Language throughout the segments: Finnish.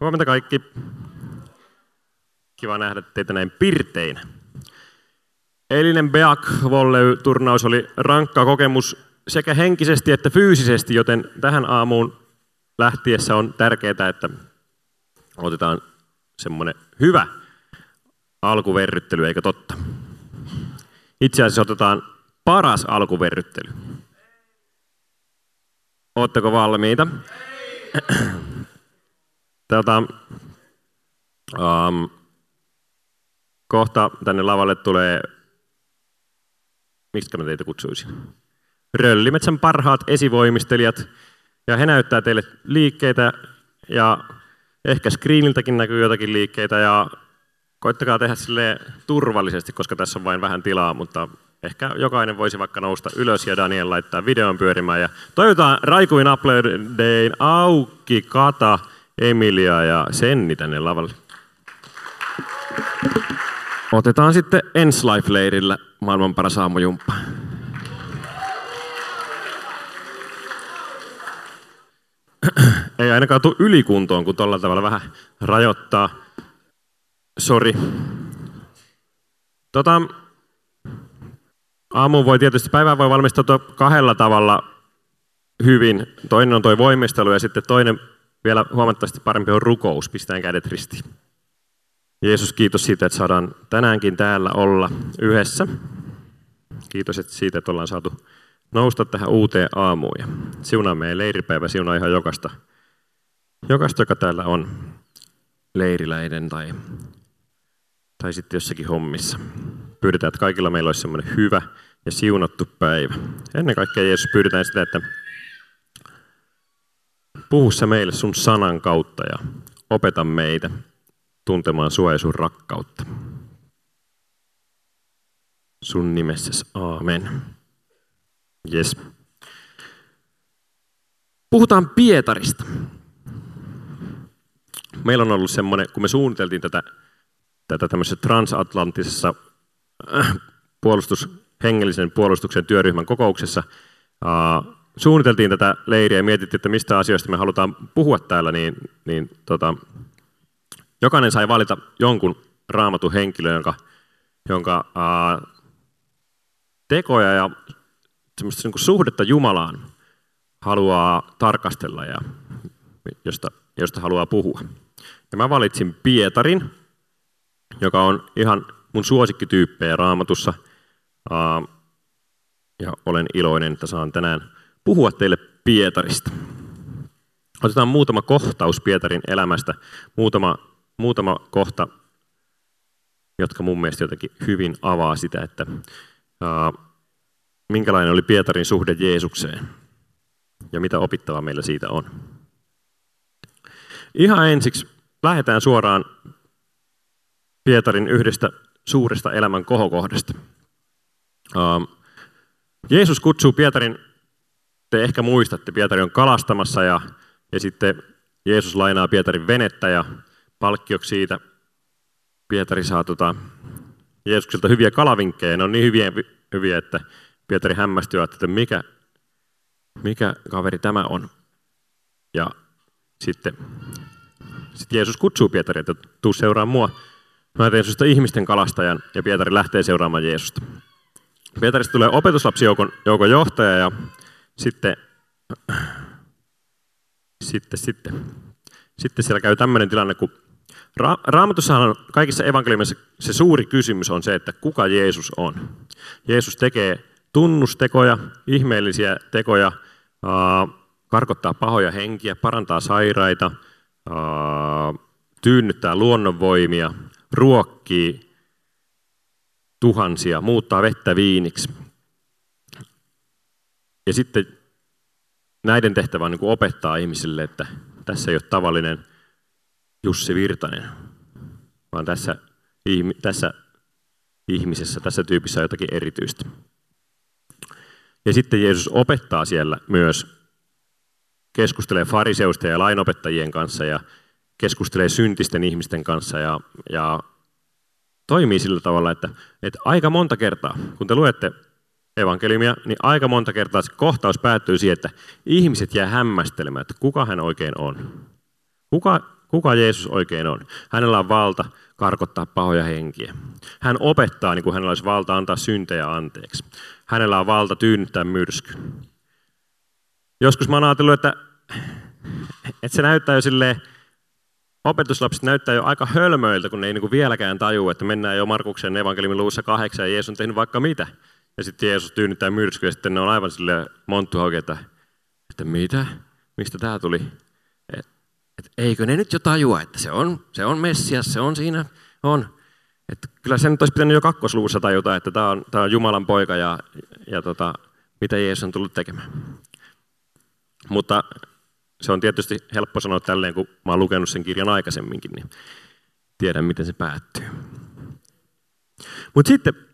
Huomenta kaikki. Kiva nähdä teitä näin pirteinä. Eilinen Beak Volley-turnaus oli rankka kokemus sekä henkisesti että fyysisesti, joten tähän aamuun lähtiessä on tärkeää, että otetaan semmoinen hyvä alkuverryttely, eikö totta? Itse asiassa otetaan paras alkuverryttely. Oletteko valmiita? Tota, um, kohta tänne lavalle tulee, miksi mä teitä kutsuisin? Röllimetsän parhaat esivoimistelijat. Ja he näyttää teille liikkeitä ja ehkä screeniltäkin näkyy jotakin liikkeitä ja koittakaa tehdä sille turvallisesti, koska tässä on vain vähän tilaa, mutta ehkä jokainen voisi vaikka nousta ylös ja Daniel laittaa videon pyörimään. Ja toivotaan raikuin uploadein Aukki, Kata, Emilia ja Senni tänne lavalle. Otetaan sitten Enslife-leirillä maailman paras aamujumppa. Ei ainakaan tule ylikuntoon, kun tuolla tavalla vähän rajoittaa. Sori. Tota, aamuun voi tietysti, päivään voi valmistautua kahdella tavalla hyvin. Toinen on tuo voimistelu ja sitten toinen vielä huomattavasti parempi on rukous, pistetään kädet ristiin. Jeesus, kiitos siitä, että saadaan tänäänkin täällä olla yhdessä. Kiitos että siitä, että ollaan saatu nousta tähän uuteen aamuun. Ja siunaa meidän leiripäivä, siunaa ihan jokasta, jokasta joka täällä on leiriläinen tai, tai sitten jossakin hommissa. Pyydetään, että kaikilla meillä olisi semmoinen hyvä ja siunattu päivä. Ennen kaikkea Jeesus pyydetään sitä, että Puhu se meille sun sanan kautta ja opeta meitä tuntemaan sua ja sun rakkautta. Sun nimessäsi, aamen. Yes. Puhutaan Pietarista. Meillä on ollut semmoinen, kun me suunniteltiin tätä, tätä tämmöisessä transatlanttisessa äh, puolustus, hengellisen puolustuksen työryhmän kokouksessa, suunniteltiin tätä leiriä ja mietittiin, että mistä asioista me halutaan puhua täällä, niin, niin tota, jokainen sai valita jonkun raamatun henkilön, jonka, jonka ää, tekoja ja semmoista niin suhdetta Jumalaan haluaa tarkastella ja josta, josta haluaa puhua. Ja mä valitsin Pietarin, joka on ihan mun suosikkityyppejä raamatussa. Ää, ja olen iloinen, että saan tänään puhua teille Pietarista. Otetaan muutama kohtaus Pietarin elämästä, muutama, muutama kohta, jotka mun mielestä jotenkin hyvin avaa sitä, että ää, minkälainen oli Pietarin suhde Jeesukseen ja mitä opittavaa meillä siitä on. Ihan ensiksi lähdetään suoraan Pietarin yhdestä suuresta elämän kohokohdasta. Jeesus kutsuu Pietarin te ehkä muistatte, Pietari on kalastamassa ja, ja sitten Jeesus lainaa Pietarin venettä ja palkkioksi siitä Pietari saa tota, Jeesukselta hyviä kalavinkkejä. Ne on niin hyviä, hyviä että Pietari hämmästyy, että mikä, mikä kaveri tämä on. Ja sitten, sitten Jeesus kutsuu Pietari, että tuu seuraamaan mua. Mä teen sinusta ihmisten kalastajan ja Pietari lähtee seuraamaan Jeesusta. Pietarista tulee opetuslapsijoukon joukon johtaja ja sitten, sitten, sitten, sitten siellä käy tämmöinen tilanne, kun Ra- Raamatussahan on kaikissa evankeliumissa se suuri kysymys on se, että kuka Jeesus on. Jeesus tekee tunnustekoja, ihmeellisiä tekoja, karkottaa pahoja henkiä, parantaa sairaita, tyynnyttää luonnonvoimia, ruokkii tuhansia, muuttaa vettä viiniksi. Ja sitten näiden tehtävä on niin opettaa ihmisille, että tässä ei ole tavallinen Jussi Virtanen, vaan tässä, tässä ihmisessä, tässä tyypissä on jotakin erityistä. Ja sitten Jeesus opettaa siellä myös, keskustelee fariseusten ja lainopettajien kanssa ja keskustelee syntisten ihmisten kanssa ja, ja toimii sillä tavalla, että, että aika monta kertaa, kun te luette evankeliumia, niin aika monta kertaa se kohtaus päättyy siihen, että ihmiset jää hämmästelemään, että kuka hän oikein on. Kuka, kuka Jeesus oikein on. Hänellä on valta karkottaa pahoja henkiä. Hän opettaa, niin kuin hänellä olisi valta antaa syntejä anteeksi. Hänellä on valta tyynnyttää myrsky. Joskus mä oon ajatellut, että, että se näyttää jo silleen, opetuslapset näyttää jo aika hölmöiltä, kun ne ei niin kuin vieläkään tajua, että mennään jo Markuksen evankeliumin luvussa kahdeksan ja Jeesus on tehnyt vaikka mitä. Ja sitten Jeesus tyynnyttää myrskyä ja sitten ne on aivan sille monttuhauki, että, että mitä? Mistä tämä tuli? Et, et eikö ne nyt jo tajua, että se on, se on Messias, se on siinä, on. Et kyllä sen nyt olisi pitänyt jo kakkosluvussa tajuta, että tämä on, tämä on Jumalan poika ja, ja tota, mitä Jeesus on tullut tekemään. Mutta se on tietysti helppo sanoa tälleen, kun mä oon lukenut sen kirjan aikaisemminkin, niin tiedän, miten se päättyy. Mutta sitten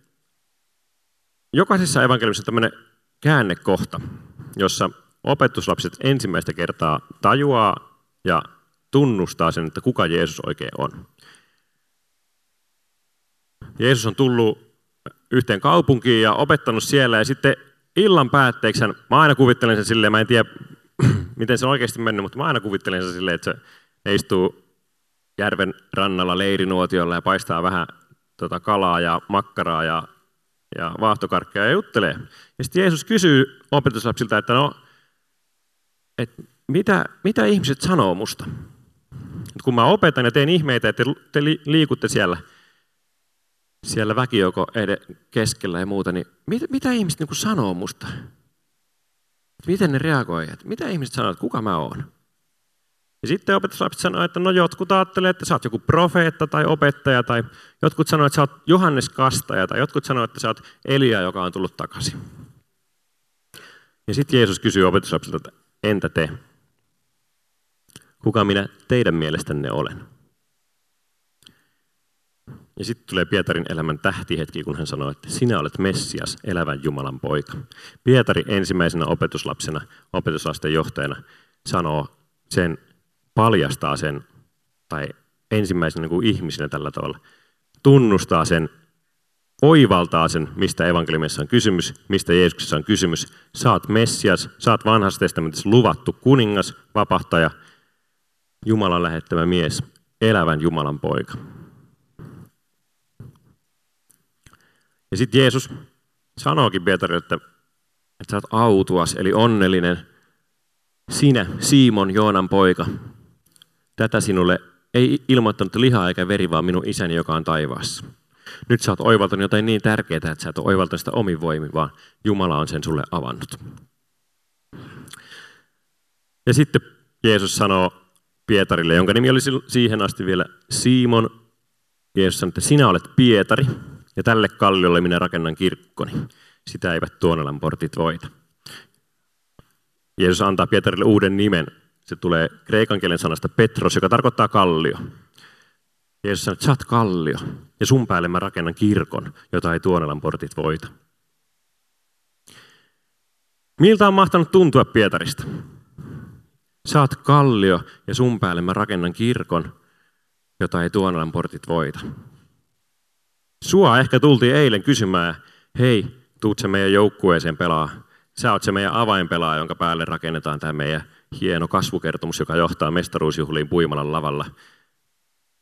jokaisessa evankeliumissa on tämmöinen käännekohta, jossa opetuslapset ensimmäistä kertaa tajuaa ja tunnustaa sen, että kuka Jeesus oikein on. Jeesus on tullut yhteen kaupunkiin ja opettanut siellä ja sitten illan päätteeksi, mä aina kuvittelen sen silleen, mä en tiedä miten se on oikeasti mennyt, mutta mä aina kuvittelen sen silleen, että se istuu järven rannalla leirinuotiolla ja paistaa vähän tota kalaa ja makkaraa ja, ja vaahtokarkkeja ja juttelee. Ja sitten Jeesus kysyy opetuslapsilta, että no, että mitä, mitä ihmiset sanoo musta? Et kun mä opetan ja teen ihmeitä, että te liikutte siellä, siellä väkijoko keskellä ja muuta, niin mitä, mitä ihmiset niin sanoo musta? Miten ne reagoi? Että mitä ihmiset sanoo, että kuka mä oon? Ja sitten opetuslapset sanoo, että no jotkut ajattelee, että sä oot joku profeetta tai opettaja, tai jotkut sanoo, että sä oot Johannes Kastaja, tai jotkut sanoo, että sä oot Elia, joka on tullut takaisin. Ja sitten Jeesus kysyy opetuslapsilta, että entä te? Kuka minä teidän mielestänne olen? Ja sitten tulee Pietarin elämän tähtihetki, kun hän sanoo, että sinä olet Messias, elävän Jumalan poika. Pietari ensimmäisenä opetuslapsena, opetuslasten johtajana sanoo sen, paljastaa sen, tai ensimmäisenä niin ihmisenä tällä tavalla, tunnustaa sen, oivaltaa sen, mistä evankeliumissa on kysymys, mistä Jeesuksessa on kysymys. Saat Messias, saat vanhassa testamentissa luvattu kuningas, vapahtaja, Jumalan lähettämä mies, elävän Jumalan poika. Ja sitten Jeesus sanookin Pietarille, että, että sä oot autuas, eli onnellinen. Sinä, Simon, Joonan poika, tätä sinulle ei ilmoittanut lihaa eikä veri, vaan minun isäni, joka on taivaassa. Nyt sä oot oivaltanut jotain niin tärkeää, että sä et ole oivaltanut sitä omin voimin, vaan Jumala on sen sulle avannut. Ja sitten Jeesus sanoo Pietarille, jonka nimi oli siihen asti vielä Simon. Jeesus sanoi, että sinä olet Pietari, ja tälle kalliolle minä rakennan kirkkoni. Sitä eivät Tuonelan portit voita. Jeesus antaa Pietarille uuden nimen. Se tulee kreikan kielen sanasta Petros, joka tarkoittaa kallio. Jeesus sanoo, että sä oot kallio, ja sun päälle mä rakennan kirkon, jota ei Tuonelan portit voita. Miltä on mahtanut tuntua Pietarista? Sä oot kallio, ja sun päälle mä rakennan kirkon, jota ei Tuonelan portit voita. Sua ehkä tultiin eilen kysymään, hei, tuut se meidän joukkueeseen pelaa. Sä oot se meidän avainpelaaja, jonka päälle rakennetaan tämä meidän hieno kasvukertomus, joka johtaa mestaruusjuhliin Puimalan lavalla.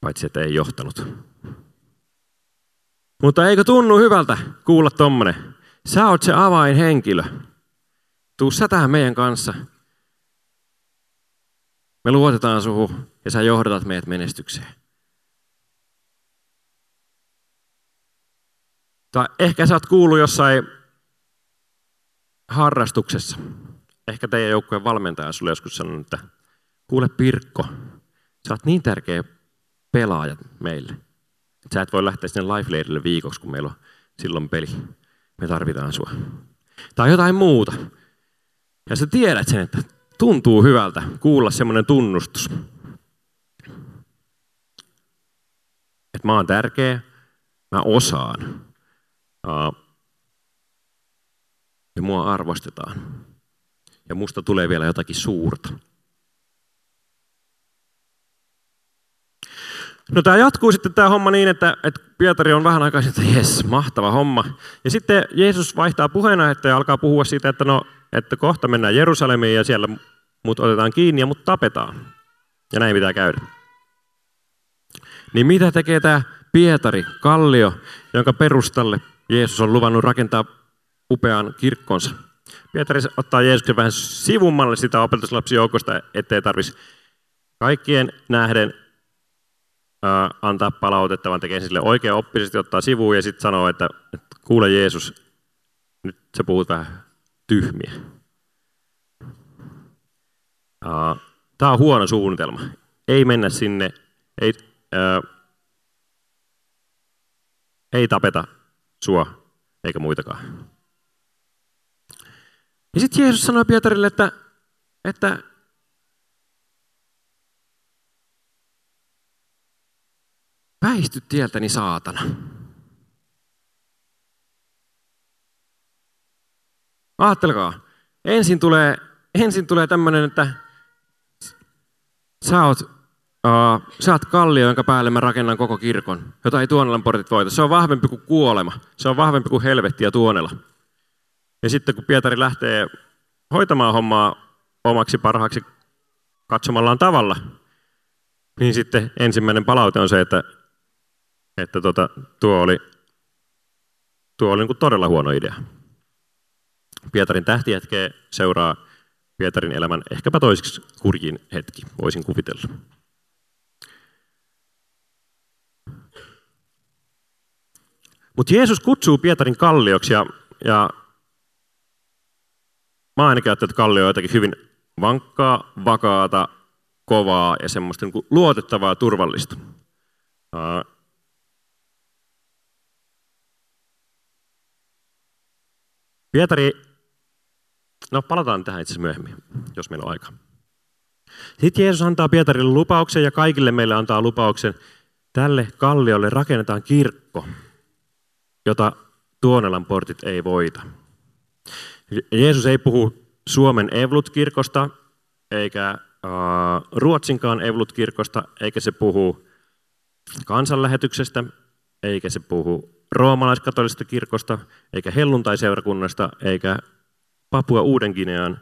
Paitsi, että ei johtanut. Mutta eikö tunnu hyvältä kuulla tommonen? Sä oot se avainhenkilö. Tuu sä tähän meidän kanssa. Me luotetaan suhu ja sä johdatat meidät menestykseen. Tai ehkä sä oot kuullut jossain harrastuksessa. Ehkä teidän joukkueen valmentaja sulle joskus sanonut, että kuule Pirkko, sä oot niin tärkeä pelaaja meille. Että sä et voi lähteä sinne life viikoksi, kun meillä on silloin peli. Me tarvitaan sua. Tai jotain muuta. Ja sä tiedät sen, että tuntuu hyvältä kuulla semmoinen tunnustus. Että mä oon tärkeä, mä osaan. Ja mua arvostetaan. Ja musta tulee vielä jotakin suurta. No tämä jatkuu sitten tämä homma niin, että, että Pietari on vähän aikaa että jes, mahtava homma. Ja sitten Jeesus vaihtaa puheena, ja alkaa puhua siitä, että no, että kohta mennään Jerusalemiin ja siellä mut otetaan kiinni ja mut tapetaan. Ja näin pitää käydä. Niin mitä tekee tämä Pietari, kallio, jonka perustalle Jeesus on luvannut rakentaa upean kirkkonsa? Pietari ottaa Jeesuksen vähän sivummalle sitä opetuslapsijoukosta, ettei tarvitsisi kaikkien nähden ää, antaa palautetta, vaan tekee sille oikein oppisesti, ottaa sivuun ja sitten sanoo, että, että kuule Jeesus, nyt sä puhut vähän tyhmiä. Tämä on huono suunnitelma. Ei mennä sinne, ei, ää, ei tapeta sua eikä muitakaan. Ja sitten Jeesus sanoi Pietarille, että, että väisty tieltäni saatana. Ajattelkaa, ensin tulee, ensin tulee tämmöinen, että sä oot, uh, sä oot kallio, jonka päälle mä rakennan koko kirkon, jota ei Tuonelan portit voita. Se on vahvempi kuin kuolema, se on vahvempi kuin helvetti ja Tuonela. Ja sitten kun Pietari lähtee hoitamaan hommaa omaksi parhaaksi katsomallaan tavalla, niin sitten ensimmäinen palaute on se, että, että tota, tuo oli, tuo oli niin kuin todella huono idea. Pietarin tähtijätkeä seuraa Pietarin elämän ehkäpä toiseksi kurjin hetki, voisin kuvitella. Mutta Jeesus kutsuu Pietarin kallioksi ja, ja Mä ainakin ajattelen, että Kallio on jotenkin hyvin vankkaa, vakaata, kovaa ja semmoista niin luotettavaa turvallista. Pietari, no palataan tähän itse myöhemmin, jos meillä on aika. Sitten Jeesus antaa Pietarille lupauksen ja kaikille meille antaa lupauksen. Tälle kalliolle rakennetaan kirkko, jota Tuonelan portit ei voita. Jeesus ei puhu Suomen Evlut-kirkosta, eikä Ruotsinkaan Evlut-kirkosta, eikä se puhu kansanlähetyksestä, eikä se puhu roomalaiskatolisesta kirkosta, eikä helluntai-seurakunnasta, eikä Papua Uuden-Ginean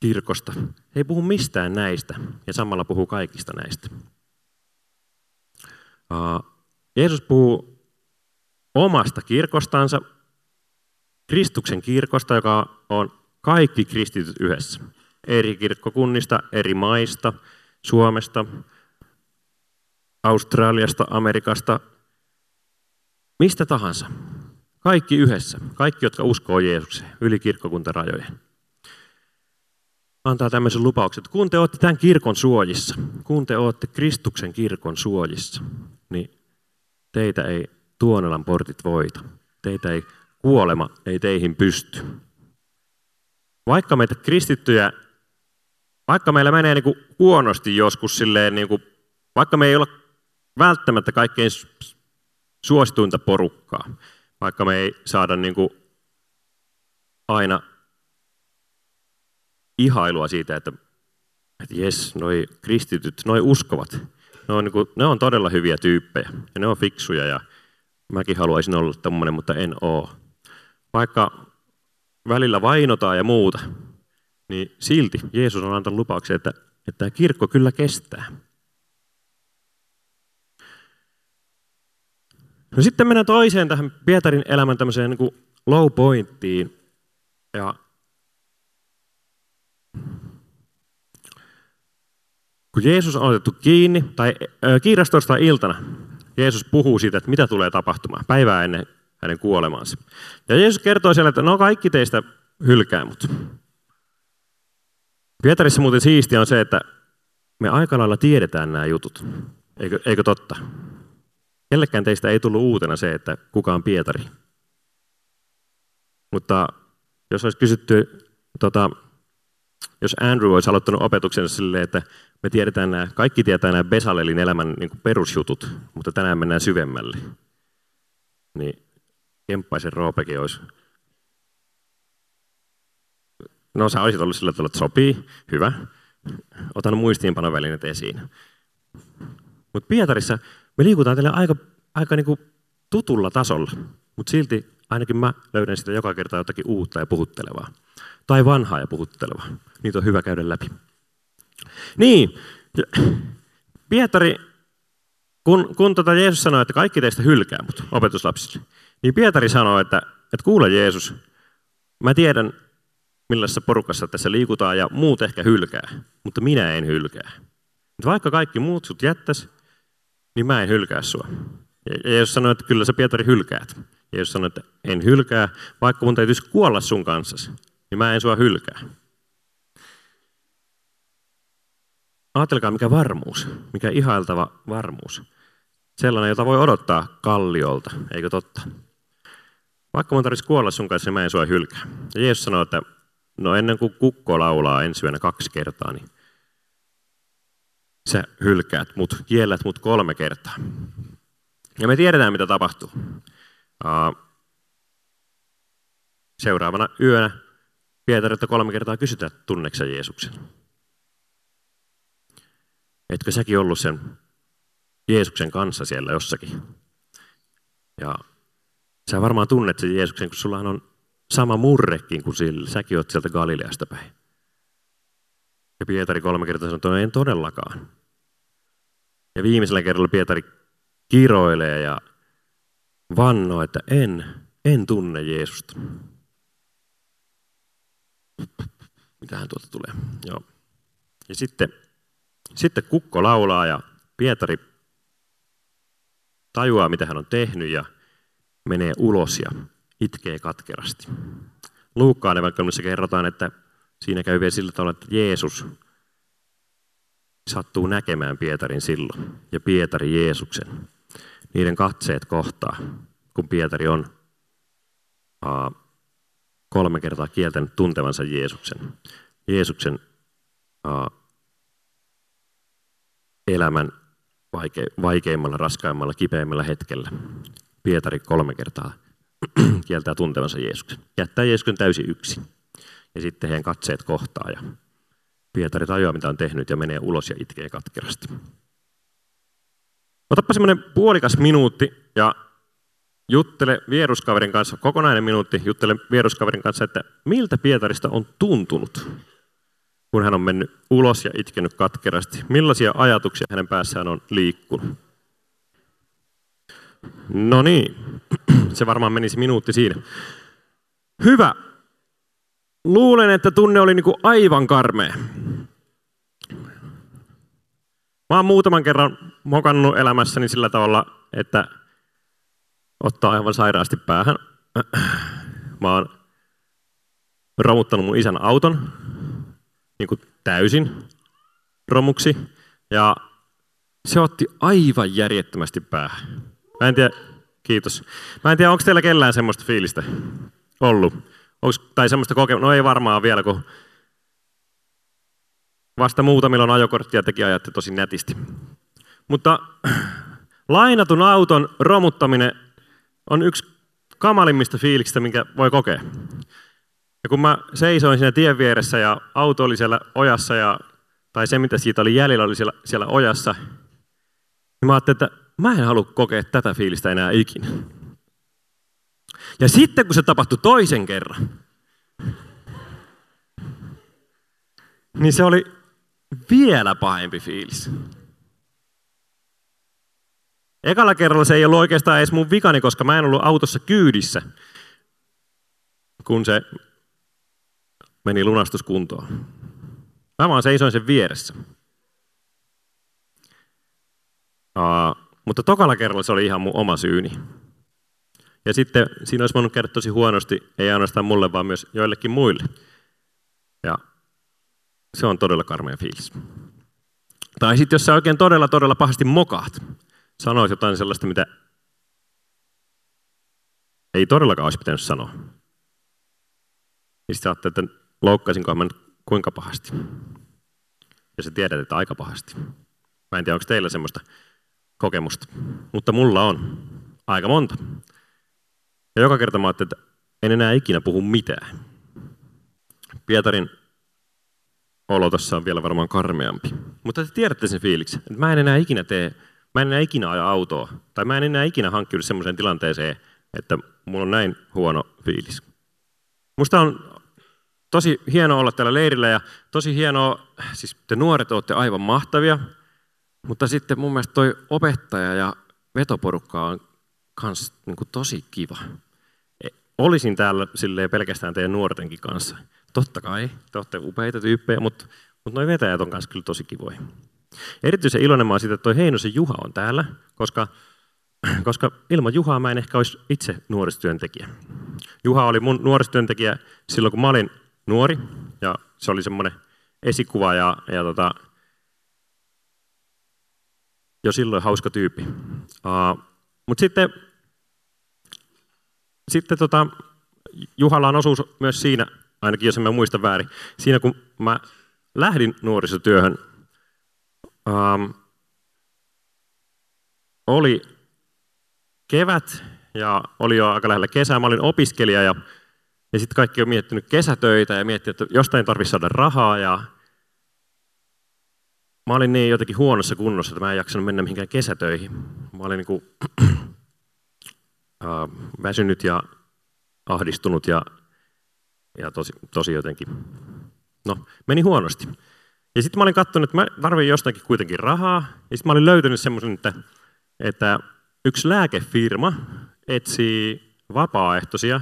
kirkosta. He ei puhu mistään näistä, ja samalla puhuu kaikista näistä. Jeesus puhuu omasta kirkostansa, Kristuksen kirkosta, joka on kaikki kristityt yhdessä. Eri kirkkokunnista, eri maista, Suomesta, Australiasta, Amerikasta, mistä tahansa. Kaikki yhdessä. Kaikki, jotka uskoo Jeesukseen, yli kirkkokuntarajojen. Antaa tämmöisen lupauksen, että kun te olette tämän kirkon suojissa, kun te olette Kristuksen kirkon suojissa, niin teitä ei Tuonelan portit voita. Teitä ei kuolema ei teihin pysty. Vaikka meitä kristittyjä, vaikka meillä menee niin kuin huonosti joskus silleen, niin kuin, vaikka me ei olla välttämättä kaikkein suosituinta porukkaa, vaikka me ei saada niin kuin aina ihailua siitä, että, että jes, noi kristityt, noi uskovat, ne on, niin kuin, ne on todella hyviä tyyppejä ja ne on fiksuja ja mäkin haluaisin olla tämmöinen, mutta en oo vaikka välillä vainotaan ja muuta, niin silti Jeesus on antanut lupauksen, että, että tämä kirkko kyllä kestää. No sitten mennään toiseen tähän Pietarin elämän tämmöiseen niin kuin low pointtiin. Ja kun Jeesus on otettu kiinni, tai kiirastoista iltana, Jeesus puhuu siitä, että mitä tulee tapahtumaan päivää ennen hänen kuolemaansa. Ja Jeesus kertoo siellä, että no kaikki teistä hylkää mut. Pietarissa muuten siistiä on se, että me aika lailla tiedetään nämä jutut. Eikö, eikö totta? Kellekään teistä ei tullut uutena se, että kuka on Pietari. Mutta jos olisi kysytty, tota, jos Andrew olisi aloittanut opetuksen silleen, että me tiedetään nämä, kaikki tietää nämä Besalelin elämän niin perusjutut, mutta tänään mennään syvemmälle. Niin Kemppaisen Roopekin olisi. No sä olisit ollut sillä tavalla, että sopii, hyvä. Otan muistiinpanovälineet esiin. Mutta Pietarissa me liikutaan tällä aika, aika niinku tutulla tasolla, mutta silti ainakin mä löydän sitä joka kerta jotakin uutta ja puhuttelevaa. Tai vanhaa ja puhuttelevaa. Niitä on hyvä käydä läpi. Niin, Pietari kun, kun tota Jeesus sanoi, että kaikki teistä hylkää mut opetuslapsille, niin Pietari sanoi, että, että kuule Jeesus, mä tiedän millaisessa porukassa tässä liikutaan ja muut ehkä hylkää, mutta minä en hylkää. Mutta vaikka kaikki muut sut jättäis, niin mä en hylkää sua. Ja Jeesus sanoi, että kyllä sä Pietari hylkäät. Jeesus sanoi, että en hylkää, vaikka mun täytyisi kuolla sun kanssasi, niin mä en sua hylkää. Ajatelkaa, mikä varmuus, mikä ihailtava varmuus. Sellainen, jota voi odottaa kalliolta, eikö totta? Vaikka mun tarvitsisi kuolla sun kanssa, niin mä en sua hylkää. Ja Jeesus sanoi, että no ennen kuin kukko laulaa ensi yönä kaksi kertaa, niin sä hylkäät mut, kiellät mut kolme kertaa. Ja me tiedetään, mitä tapahtuu. Seuraavana yönä Pietarilta kolme kertaa kysytään, tunneksä Jeesuksen? Etkö säkin ollut sen Jeesuksen kanssa siellä jossakin? Ja sä varmaan tunnet sen Jeesuksen, kun sulla on sama murrekin kuin sillä. Säkin oot sieltä Galileasta päin. Ja Pietari kolme kertaa sanoo, että en todellakaan. Ja viimeisellä kerralla Pietari kiroilee ja vannoo, että en, en tunne Jeesusta. Mitähän tuolta tulee? Joo. Ja sitten, sitten kukko laulaa ja Pietari tajuaa, mitä hän on tehnyt ja menee ulos ja itkee katkerasti. Luukkaan evankeliumissa kerrotaan, että siinä käy vielä sillä tavalla, että Jeesus sattuu näkemään Pietarin silloin ja Pietari Jeesuksen. Niiden katseet kohtaa, kun Pietari on uh, kolme kertaa kieltänyt tuntevansa Jeesuksen. Jeesuksen uh, elämän vaike, vaikeimmalla, raskaimmalla, kipeimmällä hetkellä. Pietari kolme kertaa kieltää tuntevansa Jeesuksen. Jättää Jeesuksen täysin yksi. Ja sitten heidän katseet kohtaa ja Pietari tajuaa, mitä on tehnyt ja menee ulos ja itkee katkerasti. Otapa semmoinen puolikas minuutti ja juttele vieruskaverin kanssa, kokonainen minuutti, juttele vieruskaverin kanssa, että miltä Pietarista on tuntunut, kun hän on mennyt ulos ja itkenyt katkerasti. Millaisia ajatuksia hänen päässään on liikkunut. No niin, se varmaan menisi minuutti siinä. Hyvä. Luulen, että tunne oli niinku aivan karmea. Mä oon muutaman kerran mokannut elämässäni sillä tavalla, että ottaa aivan sairaasti päähän. Mä oon romuttanut mun isän auton niin kuin täysin romuksi. Ja se otti aivan järjettömästi päähän. Mä en tiedä, kiitos. Mä en tiedä, onko teillä kellään semmoista fiilistä ollut? Onks, tai semmoista kokemusta? No ei varmaan vielä, kun vasta muutamilla on ajokorttia teki ajatte tosi nätisti. Mutta lainatun auton romuttaminen on yksi kamalimmista fiiliksistä, minkä voi kokea. Ja kun mä seisoin siinä tien vieressä ja auto oli siellä ojassa, ja, tai se mitä siitä oli jäljellä oli siellä, siellä ojassa, niin mä ajattelin, että mä en halua kokea tätä fiilistä enää ikinä. Ja sitten kun se tapahtui toisen kerran, niin se oli vielä pahempi fiilis. Ekalla kerralla se ei ollut oikeastaan edes mun vikani, koska mä en ollut autossa kyydissä, kun se meni lunastuskuntoon. Mä vaan seisoin sen vieressä. Mutta tokalla kerralla se oli ihan mun oma syyni. Ja sitten siinä olisi voinut käydä tosi huonosti, ei ainoastaan mulle, vaan myös joillekin muille. Ja se on todella karmea fiilis. Tai sitten jos sä oikein todella, todella pahasti mokaat, sanoit jotain sellaista, mitä ei todellakaan olisi pitänyt sanoa. Niin sitten ajattelet, että loukkaisinko mä kuinka pahasti. Ja sä tiedät, että aika pahasti. Mä en tiedä, onko teillä semmoista kokemusta. Mutta mulla on aika monta. Ja joka kerta mä ajattelin, että en enää ikinä puhu mitään. Pietarin olo tässä on vielä varmaan karmeampi. Mutta te tiedätte sen fiiliksen, että mä en enää ikinä tee, mä en enää ikinä aja autoa. Tai mä en enää ikinä hankkiudu semmoiseen tilanteeseen, että mulla on näin huono fiilis. Musta on tosi hienoa olla täällä leirillä ja tosi hienoa, siis te nuoret olette aivan mahtavia. Mutta sitten mun mielestä toi opettaja ja vetoporukka on kans niin kuin tosi kiva. E, olisin täällä silleen pelkästään teidän nuortenkin kanssa. Totta kai, te olette upeita tyyppejä, mutta, mutta noi vetäjät on kanssa kyllä tosi kivoja. Erityisen iloinen mä oon siitä, että toi Heinosen Juha on täällä, koska, koska ilman Juhaa mä en ehkä olisi itse nuorisotyöntekijä. Juha oli mun nuorisotyöntekijä silloin, kun mä olin nuori, ja se oli semmoinen esikuva ja, ja tota, jo silloin hauska tyyppi. Uh, Mutta sitten, sitten tota, Juhalla on osuus myös siinä, ainakin jos en mä muista väärin, siinä kun mä lähdin nuorisotyöhön, um, oli kevät ja oli jo aika lähellä kesää. Mä olin opiskelija ja, ja sitten kaikki on miettinyt kesätöitä ja miettinyt, että jostain tarvitsisi saada rahaa ja mä olin niin jotenkin huonossa kunnossa, että mä en jaksanut mennä mihinkään kesätöihin. Mä olin niin kuin, äh, väsynyt ja ahdistunut ja, ja tosi, tosi jotenkin, no meni huonosti. Ja sitten mä olin katsonut, että mä tarvitsen jostakin kuitenkin rahaa. Ja sitten mä olin löytänyt semmoisen, että, että yksi lääkefirma etsii vapaaehtoisia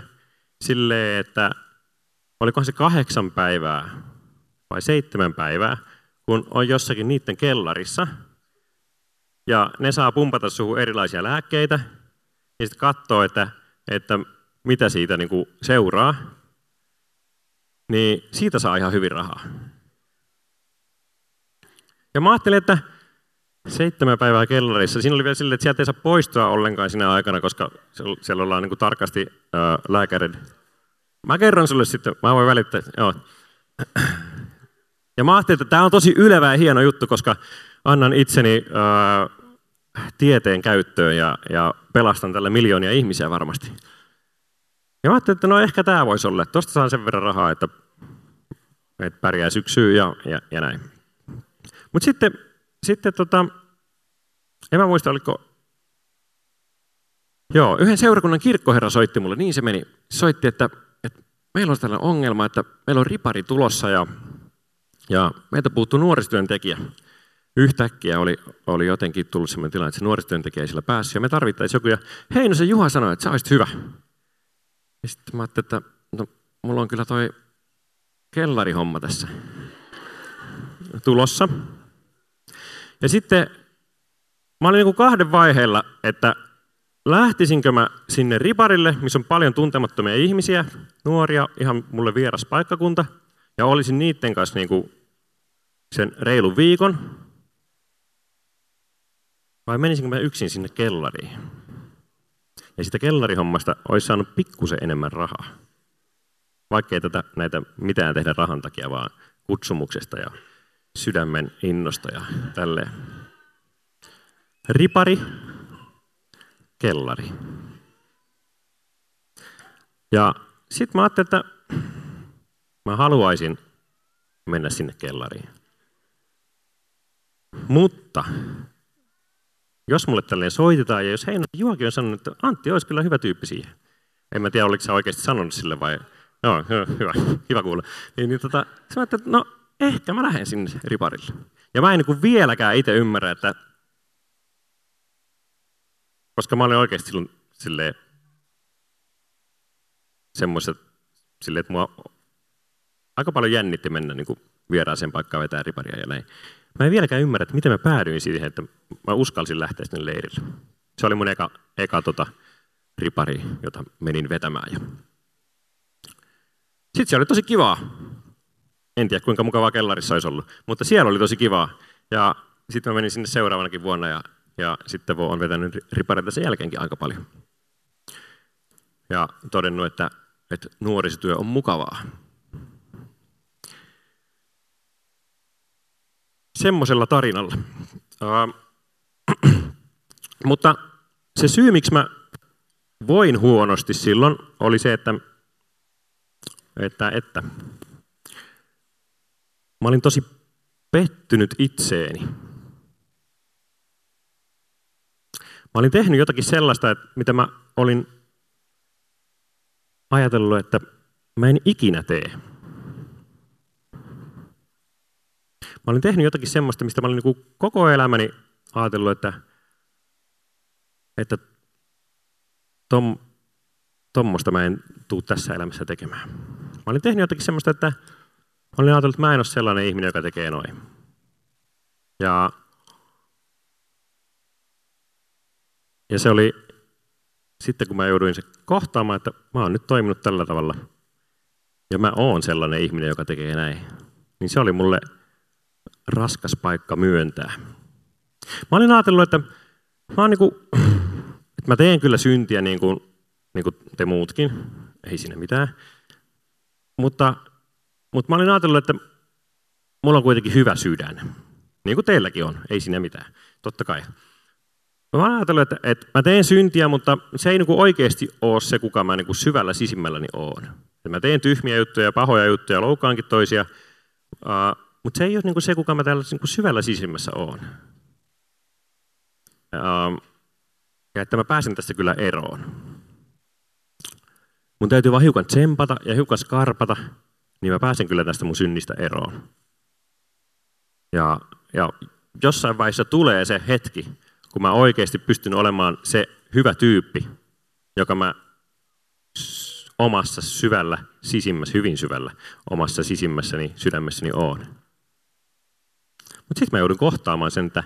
silleen, että olikohan se kahdeksan päivää vai seitsemän päivää, kun on jossakin niiden kellarissa, ja ne saa pumpata suhun erilaisia lääkkeitä, ja sitten katsoo, että, että mitä siitä niin seuraa, niin siitä saa ihan hyvin rahaa. Ja mä ajattelin, että seitsemän päivää kellarissa, siinä oli vielä silleen, että sieltä ei saa poistua ollenkaan sinä aikana, koska siellä ollaan niin kuin tarkasti ää, lääkärin. Mä kerron sulle sitten, mä voin välittää, joo. Ja mä ajattelin, että tämä on tosi ylevä ja hieno juttu, koska annan itseni ää, tieteen käyttöön ja, ja pelastan tällä miljoonia ihmisiä varmasti. Ja mä ajattelin, että no ehkä tämä voisi olla, tuosta saan sen verran rahaa, että, että pärjää syksyyn ja, ja, ja näin. Mutta sitten, sitten tota, en mä muista, oliko... Joo, yhden seurakunnan kirkkoherra soitti mulle, niin se meni. Soitti, että, että meillä on tällainen ongelma, että meillä on ripari tulossa ja ja meiltä puuttuu nuorisotyöntekijä. Yhtäkkiä oli, oli jotenkin tullut sellainen tilanne, että se nuorisotyöntekijä ei sillä päässyt. Ja me tarvittaisiin joku. Ja Heinosen Juha sanoi, että sä olisit hyvä. Ja sitten mä ajattelin, että no, mulla on kyllä toi kellarihomma tässä tulossa. Ja sitten mä olin niin kahden vaiheella, että lähtisinkö mä sinne riparille, missä on paljon tuntemattomia ihmisiä, nuoria, ihan mulle vieras paikkakunta – ja olisin niiden kanssa niin kuin sen reilun viikon, vai menisinkö mä yksin sinne kellariin? Ja sitä kellarihommasta olisi saanut pikkusen enemmän rahaa. Vaikkei tätä, näitä mitään tehdä rahan takia, vaan kutsumuksesta ja sydämen innosta ja tälleen. Ripari, kellari. Ja sitten mä ajattelin, että Mä haluaisin mennä sinne kellariin. Mutta jos mulle tälleen soitetaan ja jos Heino Juhakin on sanonut, että Antti olisi kyllä hyvä tyyppi siihen. En mä tiedä, oliko sä oikeasti sanonut sille vai... Joo, hyvä, hyvä kuulla. Niin, niin tota, sä että no ehkä mä lähden sinne riparille. Ja mä en niin vieläkään itse ymmärrä, että koska mä olin oikeasti silloin silleen semmoiset, silleen, että mua aika paljon jännitti mennä niin kuin vieraaseen paikkaan vetää riparia ja näin. Mä en vieläkään ymmärrä, että miten mä päädyin siihen, että mä uskalsin lähteä sinne leirille. Se oli mun eka, eka tota, ripari, jota menin vetämään. Ja... Sitten se oli tosi kivaa. En tiedä, kuinka mukavaa kellarissa olisi ollut, mutta siellä oli tosi kivaa. Ja sitten mä menin sinne seuraavanakin vuonna ja, ja sitten on vetänyt ripareita sen jälkeenkin aika paljon. Ja todennut, että, että nuorisotyö on mukavaa. Semmoisella tarinalla. Uh, mutta se syy, miksi mä voin huonosti silloin, oli se, että, että, että mä olin tosi pettynyt itseeni. Mä olin tehnyt jotakin sellaista, että mitä mä olin ajatellut, että mä en ikinä tee. Mä olin tehnyt jotakin semmoista, mistä mä olin niin koko elämäni ajatellut, että, että tom, tommosta mä en tuu tässä elämässä tekemään. Mä olin tehnyt jotakin semmoista, että mä olin ajatellut, että mä en ole sellainen ihminen, joka tekee noin. Ja, ja se oli sitten, kun mä jouduin se kohtaamaan, että mä oon nyt toiminut tällä tavalla. Ja mä oon sellainen ihminen, joka tekee näin. Niin se oli mulle raskas paikka myöntää. Mä olin ajatellut, että mä, niin kuin, että mä teen kyllä syntiä niin kuin, niin kuin te muutkin, ei siinä mitään. Mutta, mutta mä olin ajatellut, että mulla on kuitenkin hyvä sydän. Niin kuin teilläkin on, ei siinä mitään, totta kai. Mä olen ajatellut, että, että mä teen syntiä, mutta se ei niin kuin oikeasti ole se, kuka mä niin kuin syvällä sisimmälläni oon. Mä teen tyhmiä juttuja, pahoja juttuja, loukkaankin toisia, mutta se ei ole niin kuin se, kuka mä täällä niin kuin syvällä sisimmässä oon. Uh, ja että mä pääsen tästä kyllä eroon. Mun täytyy vaan hiukan tsempata ja hiukan skarpata, niin mä pääsen kyllä tästä mun synnistä eroon. Ja, ja jossain vaiheessa tulee se hetki, kun mä oikeasti pystyn olemaan se hyvä tyyppi, joka mä omassa syvällä sisimmässä, hyvin syvällä omassa sisimmässäni, sydämessäni oon. Mutta sitten mä joudun kohtaamaan sen, että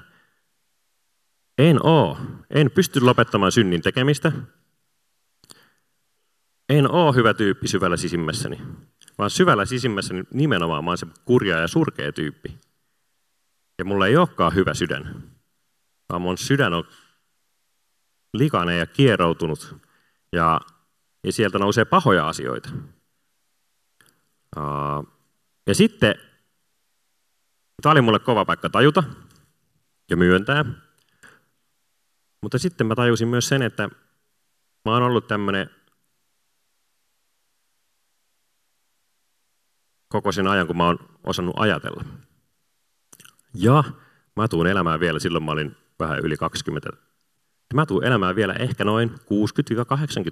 en oo, en pysty lopettamaan synnin tekemistä, en oo hyvä tyyppi syvällä sisimmässäni, vaan syvällä sisimmässäni nimenomaan mä oon se kurja ja surkea tyyppi. Ja mulla ei olekaan hyvä sydän, vaan mun sydän on likainen ja kieroutunut ja, ja sieltä nousee pahoja asioita. Ja sitten, tämä oli mulle kova paikka tajuta ja myöntää, mutta sitten mä tajusin myös sen, että mä oon ollut tämmöinen koko sen ajan, kun mä oon osannut ajatella. Ja mä tuun elämään vielä, silloin mä olin vähän yli 20. Mä tuun elämään vielä ehkä noin 60-80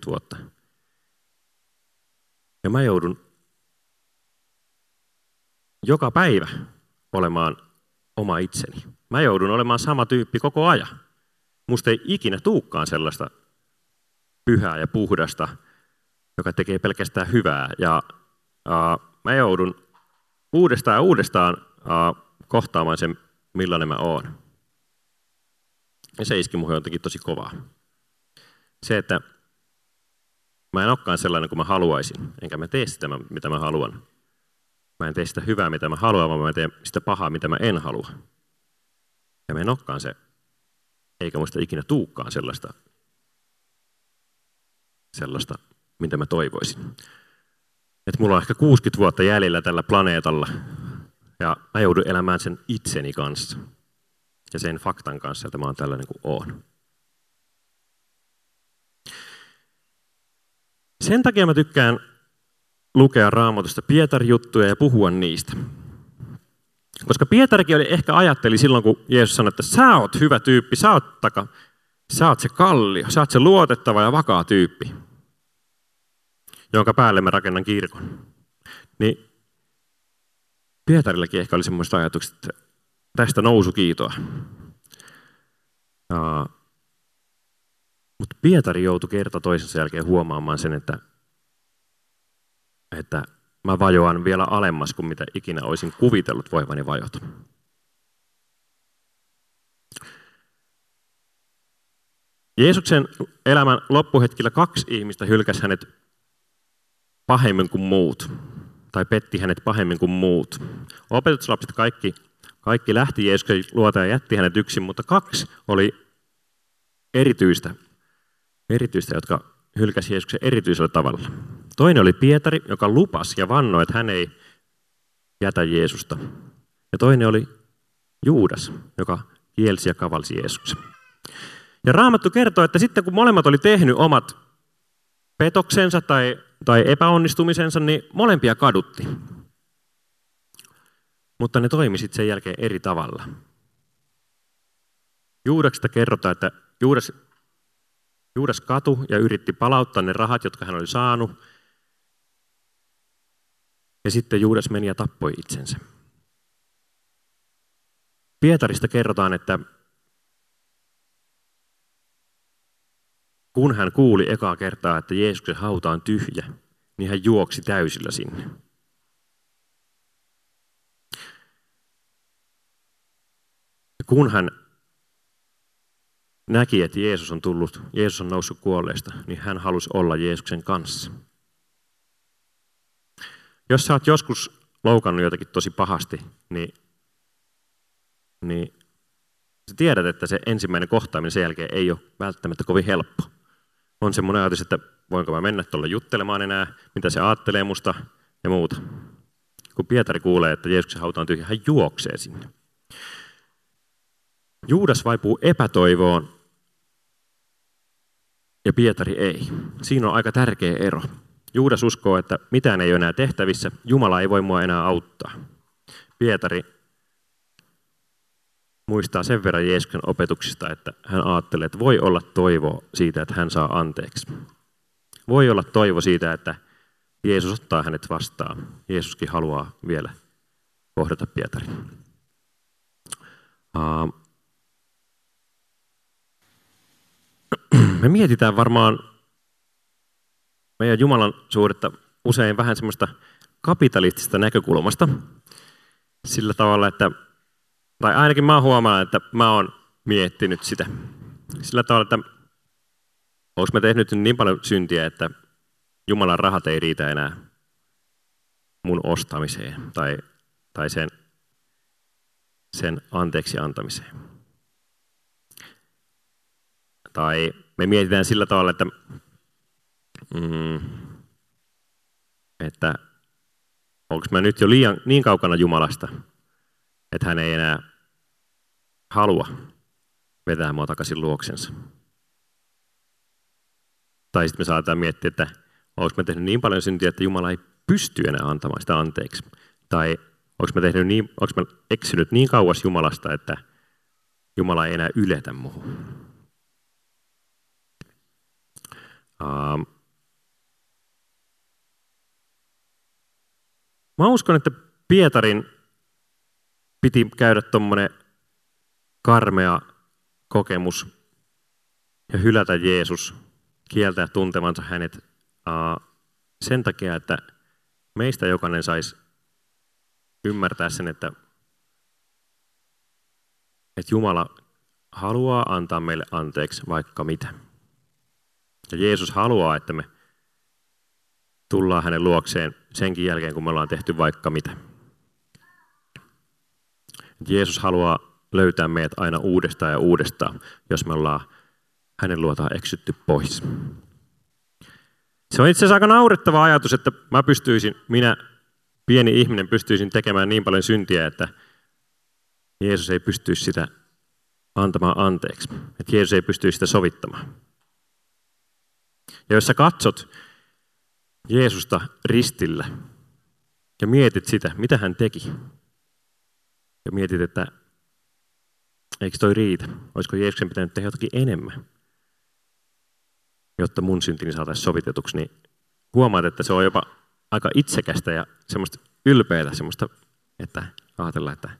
vuotta. Ja mä joudun joka päivä olemaan oma itseni. Mä joudun olemaan sama tyyppi koko ajan. Musta ei ikinä tuukkaan sellaista pyhää ja puhdasta, joka tekee pelkästään hyvää. Ja uh, mä joudun uudestaan ja uudestaan uh, kohtaamaan sen, millainen mä oon. Ja se iski muhun jotenkin tosi kovaa. Se, että mä en olekaan sellainen kuin mä haluaisin, enkä mä tee sitä, mitä mä haluan. Mä en tee sitä hyvää, mitä mä haluan, vaan mä teen sitä pahaa, mitä mä en halua. Ja mä en olekaan se, eikä muista ikinä tuukkaan sellaista, sellaista, mitä mä toivoisin. Että mulla on ehkä 60 vuotta jäljellä tällä planeetalla, ja mä joudun elämään sen itseni kanssa ja sen faktan kanssa, että mä oon tällainen kuin oon. Sen takia mä tykkään lukea raamatusta Pietari-juttuja ja puhua niistä. Koska Pietarikin oli ehkä ajatteli silloin, kun Jeesus sanoi, että sä oot hyvä tyyppi, sä oot, taka, sä oot se kallio, sä oot se luotettava ja vakaa tyyppi, jonka päälle mä rakennan kirkon. Niin Pietarillakin ehkä oli semmoiset ajatukset, että tästä nousu kiitoa. Mutta Pietari joutui kerta toisensa jälkeen huomaamaan sen, että, että mä vajoan vielä alemmas kuin mitä ikinä olisin kuvitellut voivani vajota. Jeesuksen elämän loppuhetkillä kaksi ihmistä hylkäsi hänet pahemmin kuin muut, tai petti hänet pahemmin kuin muut. Opetuslapset kaikki kaikki lähti Jeesuksen luota ja jätti hänet yksin, mutta kaksi oli erityistä, erityistä jotka hylkäsi Jeesuksen erityisellä tavalla. Toinen oli Pietari, joka lupasi ja vannoi, että hän ei jätä Jeesusta. Ja toinen oli Juudas, joka kielsi ja kavalsi Jeesuksen. Ja Raamattu kertoo, että sitten kun molemmat oli tehnyt omat petoksensa tai, tai epäonnistumisensa, niin molempia kadutti. Mutta ne toimi sitten sen jälkeen eri tavalla. Juudaksesta kerrotaan, että Juudas, Juudas katu ja yritti palauttaa ne rahat, jotka hän oli saanut. Ja sitten Juudas meni ja tappoi itsensä. Pietarista kerrotaan, että kun hän kuuli ekaa kertaa, että Jeesuksen hauta on tyhjä, niin hän juoksi täysillä sinne. Ja kun hän näki, että Jeesus on tullut, Jeesus on noussut kuolleista, niin hän halusi olla Jeesuksen kanssa. Jos sä oot joskus loukannut jotakin tosi pahasti, niin, niin sä tiedät, että se ensimmäinen kohtaaminen sen jälkeen ei ole välttämättä kovin helppo. On semmoinen ajatus, että voinko mä mennä tuolla juttelemaan enää, mitä se ajattelee musta ja muuta. Kun Pietari kuulee, että Jeesuksen hauta on tyhjä, hän juoksee sinne. Juudas vaipuu epätoivoon ja Pietari ei. Siinä on aika tärkeä ero. Juudas uskoo, että mitään ei ole enää tehtävissä, Jumala ei voi mua enää auttaa. Pietari muistaa sen verran Jeesuksen opetuksista, että hän ajattelee, että voi olla toivo siitä, että hän saa anteeksi. Voi olla toivo siitä, että Jeesus ottaa hänet vastaan. Jeesuskin haluaa vielä kohdata Pietari. Me mietitään varmaan meidän Jumalan suuretta usein vähän semmoista kapitalistista näkökulmasta. Sillä tavalla, että, tai ainakin mä huomaan, että mä oon miettinyt sitä. Sillä tavalla, että onko mä tehnyt niin paljon syntiä, että Jumalan rahat ei riitä enää mun ostamiseen tai, tai sen, sen anteeksi antamiseen. Tai me mietitään sillä tavalla, että, mm, että onko mä nyt jo liian, niin kaukana Jumalasta, että hän ei enää halua vetää mua takaisin luoksensa. Tai sitten me saatetaan miettiä, että onko mä tehnyt niin paljon syntiä, että Jumala ei pysty enää antamaan sitä anteeksi. Tai onko mä, tehnyt niin, mä eksynyt niin kauas Jumalasta, että Jumala ei enää yletä muuhun. Ähm. Mä uskon, että Pietarin piti käydä tuommoinen karmea kokemus ja hylätä Jeesus, kieltää tuntemansa hänet uh, sen takia, että meistä jokainen saisi ymmärtää sen, että, että Jumala haluaa antaa meille anteeksi vaikka mitä. Ja Jeesus haluaa, että me tullaan hänen luokseen senkin jälkeen, kun me ollaan tehty vaikka mitä. Jeesus haluaa löytää meidät aina uudestaan ja uudestaan, jos me ollaan hänen luotaan eksytty pois. Se on itse asiassa aika naurettava ajatus, että mä pystyisin, minä pieni ihminen pystyisin tekemään niin paljon syntiä, että Jeesus ei pystyisi sitä antamaan anteeksi. Että Jeesus ei pystyisi sitä sovittamaan. Ja jos sä katsot Jeesusta ristillä ja mietit sitä, mitä hän teki, ja mietit, että eikö toi riitä, olisiko Jeesuksen pitänyt tehdä jotakin enemmän, jotta mun syntini saataisiin sovitetuksi, niin huomaat, että se on jopa aika itsekästä ja semmoista ylpeää, semmoista, että ajatellaan, että,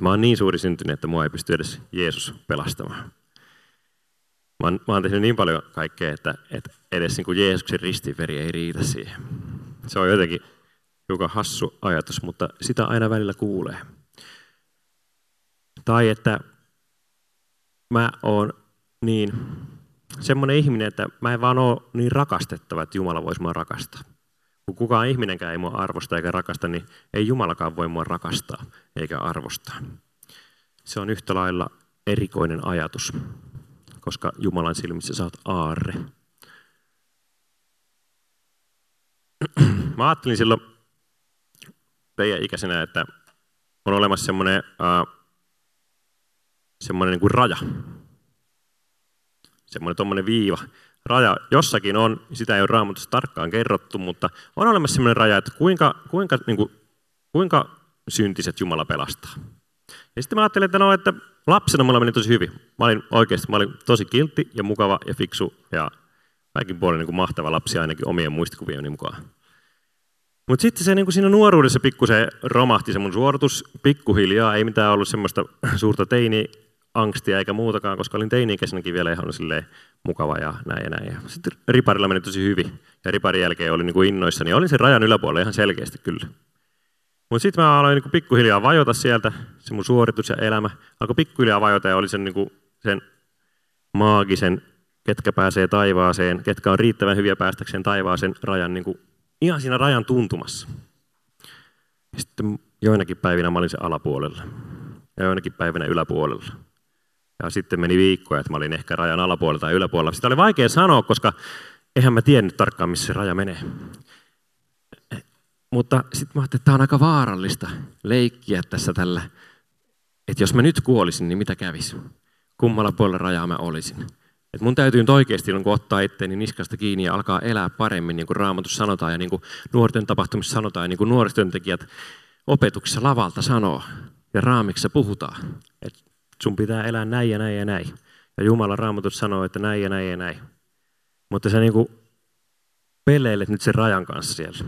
mä oon niin suuri syntynyt, että mua ei pysty edes Jeesus pelastamaan. Mä oon, mä oon tehnyt niin paljon kaikkea, että, että edes niin kuin Jeesuksen ristiveri ei riitä siihen. Se on jotenkin joka hassu ajatus, mutta sitä aina välillä kuulee. Tai että mä oon niin semmoinen ihminen, että mä en vaan ole niin rakastettava, että Jumala voisi mua rakastaa. Kun kukaan ihminenkään ei mua arvosta eikä rakasta, niin ei Jumalakaan voi mua rakastaa eikä arvostaa. Se on yhtä lailla erikoinen ajatus koska Jumalan silmissä sä oot aarre. Mä ajattelin silloin teidän ikäisenä, että on olemassa semmoinen, semmoinen niin kuin raja. Semmoinen tuommoinen viiva. Raja jossakin on, sitä ei ole raamatussa tarkkaan kerrottu, mutta on olemassa semmoinen raja, että kuinka, kuinka, niin kuin, kuinka syntiset Jumala pelastaa. Ja sitten mä ajattelin, että no, että lapsena mulla meni tosi hyvin. Mä olin oikeasti, mä olin tosi kiltti ja mukava ja fiksu ja kaikin puolin niin kuin mahtava lapsi ainakin omien muistikuvieni mukaan. Mutta sitten se niin kuin siinä nuoruudessa pikkusen romahti se mun suoritus pikkuhiljaa, ei mitään ollut semmoista suurta teini angstia eikä muutakaan, koska olin teini-ikäisenäkin vielä ihan silleen mukava ja näin ja näin. Ja sitten riparilla meni tosi hyvin ja riparin jälkeen olin niin kuin innoissani. Olin sen rajan yläpuolella ihan selkeästi kyllä. Mutta sitten mä aloin niin pikkuhiljaa vajota sieltä, se mun suoritus ja elämä alkoi pikkuhiljaa vajota ja oli sen, niin sen maagisen, ketkä pääsee taivaaseen, ketkä on riittävän hyviä päästäkseen taivaaseen rajan, niin kuin, ihan siinä rajan tuntumassa. Sitten joinakin päivinä mä olin se alapuolella ja joinakin päivinä yläpuolella. Ja sitten meni viikkoja, että mä olin ehkä rajan alapuolella tai yläpuolella. Sitä oli vaikea sanoa, koska eihän mä tiennyt tarkkaan, missä se raja menee. Mutta sitten mä ajattelin, että tämä on aika vaarallista leikkiä tässä tällä, että jos mä nyt kuolisin, niin mitä kävisi? Kummalla puolella rajaa mä olisin? Et mun täytyy nyt oikeasti niin ottaa itteeni niskasta kiinni ja alkaa elää paremmin, niin kuin Raamatussa sanotaan ja niin kuin nuorten tapahtumissa sanotaan ja niin kuin nuoristyöntekijät opetuksessa lavalta sanoo ja raamiksi puhutaan. Että sun pitää elää näin ja näin ja näin. Ja Jumala Raamatut sanoo, että näin ja näin ja näin. Mutta sä niinku peleilet nyt sen rajan kanssa siellä.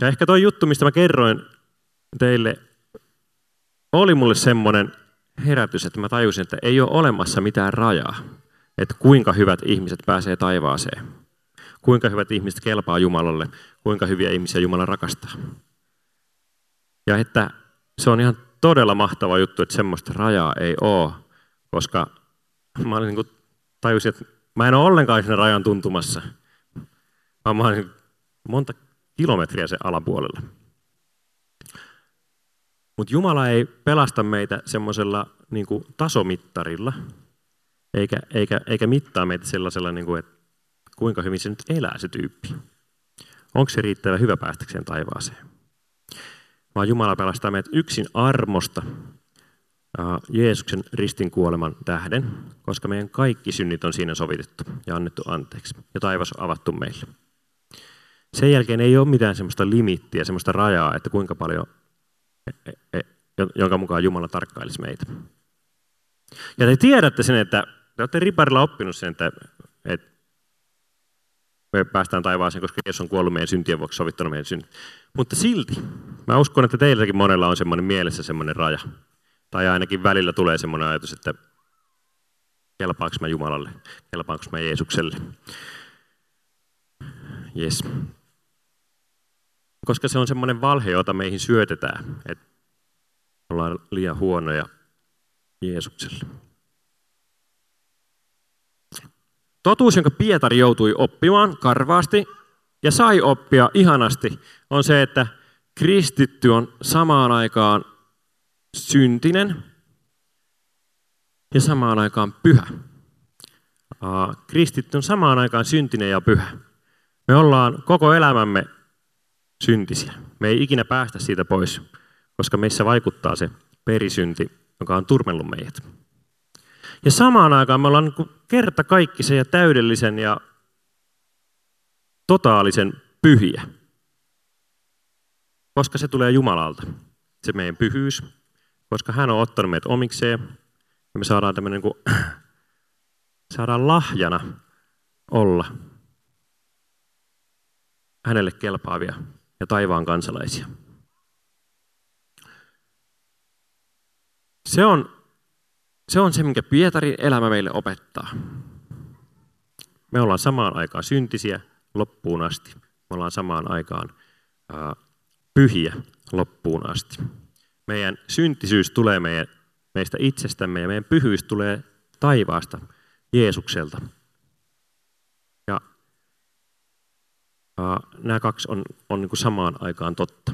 Ja ehkä toi juttu, mistä mä kerroin teille, oli mulle semmoinen herätys, että mä tajusin, että ei ole olemassa mitään rajaa, että kuinka hyvät ihmiset pääsee taivaaseen. Kuinka hyvät ihmiset kelpaa Jumalalle, kuinka hyviä ihmisiä Jumala rakastaa. Ja että se on ihan todella mahtava juttu, että semmoista rajaa ei ole, koska mä olin niin kuin, tajusin, että mä en ole ollenkaan siinä rajan tuntumassa, vaan mä olin monta kilometriä se alapuolella. Mutta Jumala ei pelasta meitä semmoisella niin tasomittarilla, eikä, eikä, eikä mittaa meitä sellaisella, niin kuin, että kuinka hyvin se nyt elää se tyyppi. Onko se riittävä hyvä päästäkseen taivaaseen? Vaan Jumala pelastaa meidät yksin armosta Jeesuksen ristin kuoleman tähden, koska meidän kaikki synnit on siinä sovitettu ja annettu anteeksi. Ja taivas on avattu meille. Sen jälkeen ei ole mitään semmoista limittiä, semmoista rajaa, että kuinka paljon, e, e, jonka mukaan Jumala tarkkailisi meitä. Ja te tiedätte sen, että te olette riparilla oppinut sen, että, että me päästään taivaaseen, koska Jeesus on kuollut meidän syntien vuoksi, sovittanut meidän synnit. Mutta silti, mä uskon, että teilläkin monella on semmoinen mielessä semmoinen raja. Tai ainakin välillä tulee semmoinen ajatus, että kelpaanko mä Jumalalle, kelpaanko mä Jeesukselle. Yes. Koska se on semmoinen valhe, jota meihin syötetään, että ollaan liian huonoja Jeesukselle. Totuus, jonka Pietari joutui oppimaan karvaasti ja sai oppia ihanasti, on se, että kristitty on samaan aikaan syntinen ja samaan aikaan pyhä. Kristitty on samaan aikaan syntinen ja pyhä. Me ollaan koko elämämme syntisiä. Me ei ikinä päästä siitä pois, koska meissä vaikuttaa se perisynti, joka on turmellut meidät. Ja samaan aikaan me ollaan niin kerta kaikkisen ja täydellisen ja totaalisen pyhiä. Koska se tulee Jumalalta, se meidän pyhyys. Koska hän on ottanut meidät omikseen. Ja me saadaan tämmöinen niin kuin, saadaan lahjana olla hänelle kelpaavia ja taivaan kansalaisia. Se on se on se, minkä Pietarin elämä meille opettaa. Me ollaan samaan aikaan syntisiä loppuun asti. Me ollaan samaan aikaan ää, pyhiä loppuun asti. Meidän syntisyys tulee meidän, meistä itsestämme ja meidän pyhyys tulee taivaasta, Jeesukselta. Ja ää, nämä kaksi on, on niin kuin samaan aikaan totta.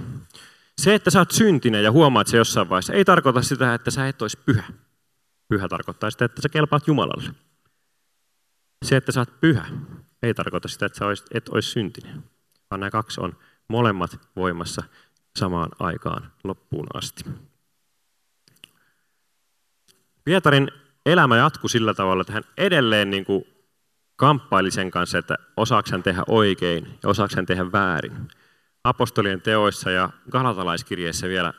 Se, että sä oot syntinen ja huomaat se jossain vaiheessa, ei tarkoita sitä, että sä et olisi pyhä. Pyhä tarkoittaa sitä, että sä kelpaat Jumalalle. Se, että sä oot pyhä, ei tarkoita sitä, että sä et olisi syntinen. Vaan nämä kaksi on molemmat voimassa samaan aikaan loppuun asti. Pietarin elämä jatkui sillä tavalla, että hän edelleen niin kuin kamppaili sen kanssa, että osaako hän tehdä oikein ja osaako hän tehdä väärin. Apostolien teoissa ja galatalaiskirjeessä vielä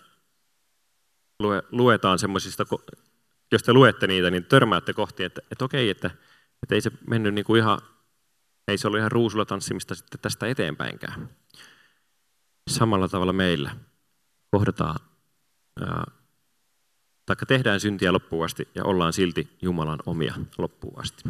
luetaan semmoisista jos te luette niitä, niin törmäätte kohti, että, että okei, että, että ei se mennyt niin kuin ihan, ei se ollut ihan ruusulla tanssimista sitten tästä eteenpäinkään. Samalla tavalla meillä kohdataan taikka tehdään syntiä loppuun asti ja ollaan silti Jumalan omia loppuun asti.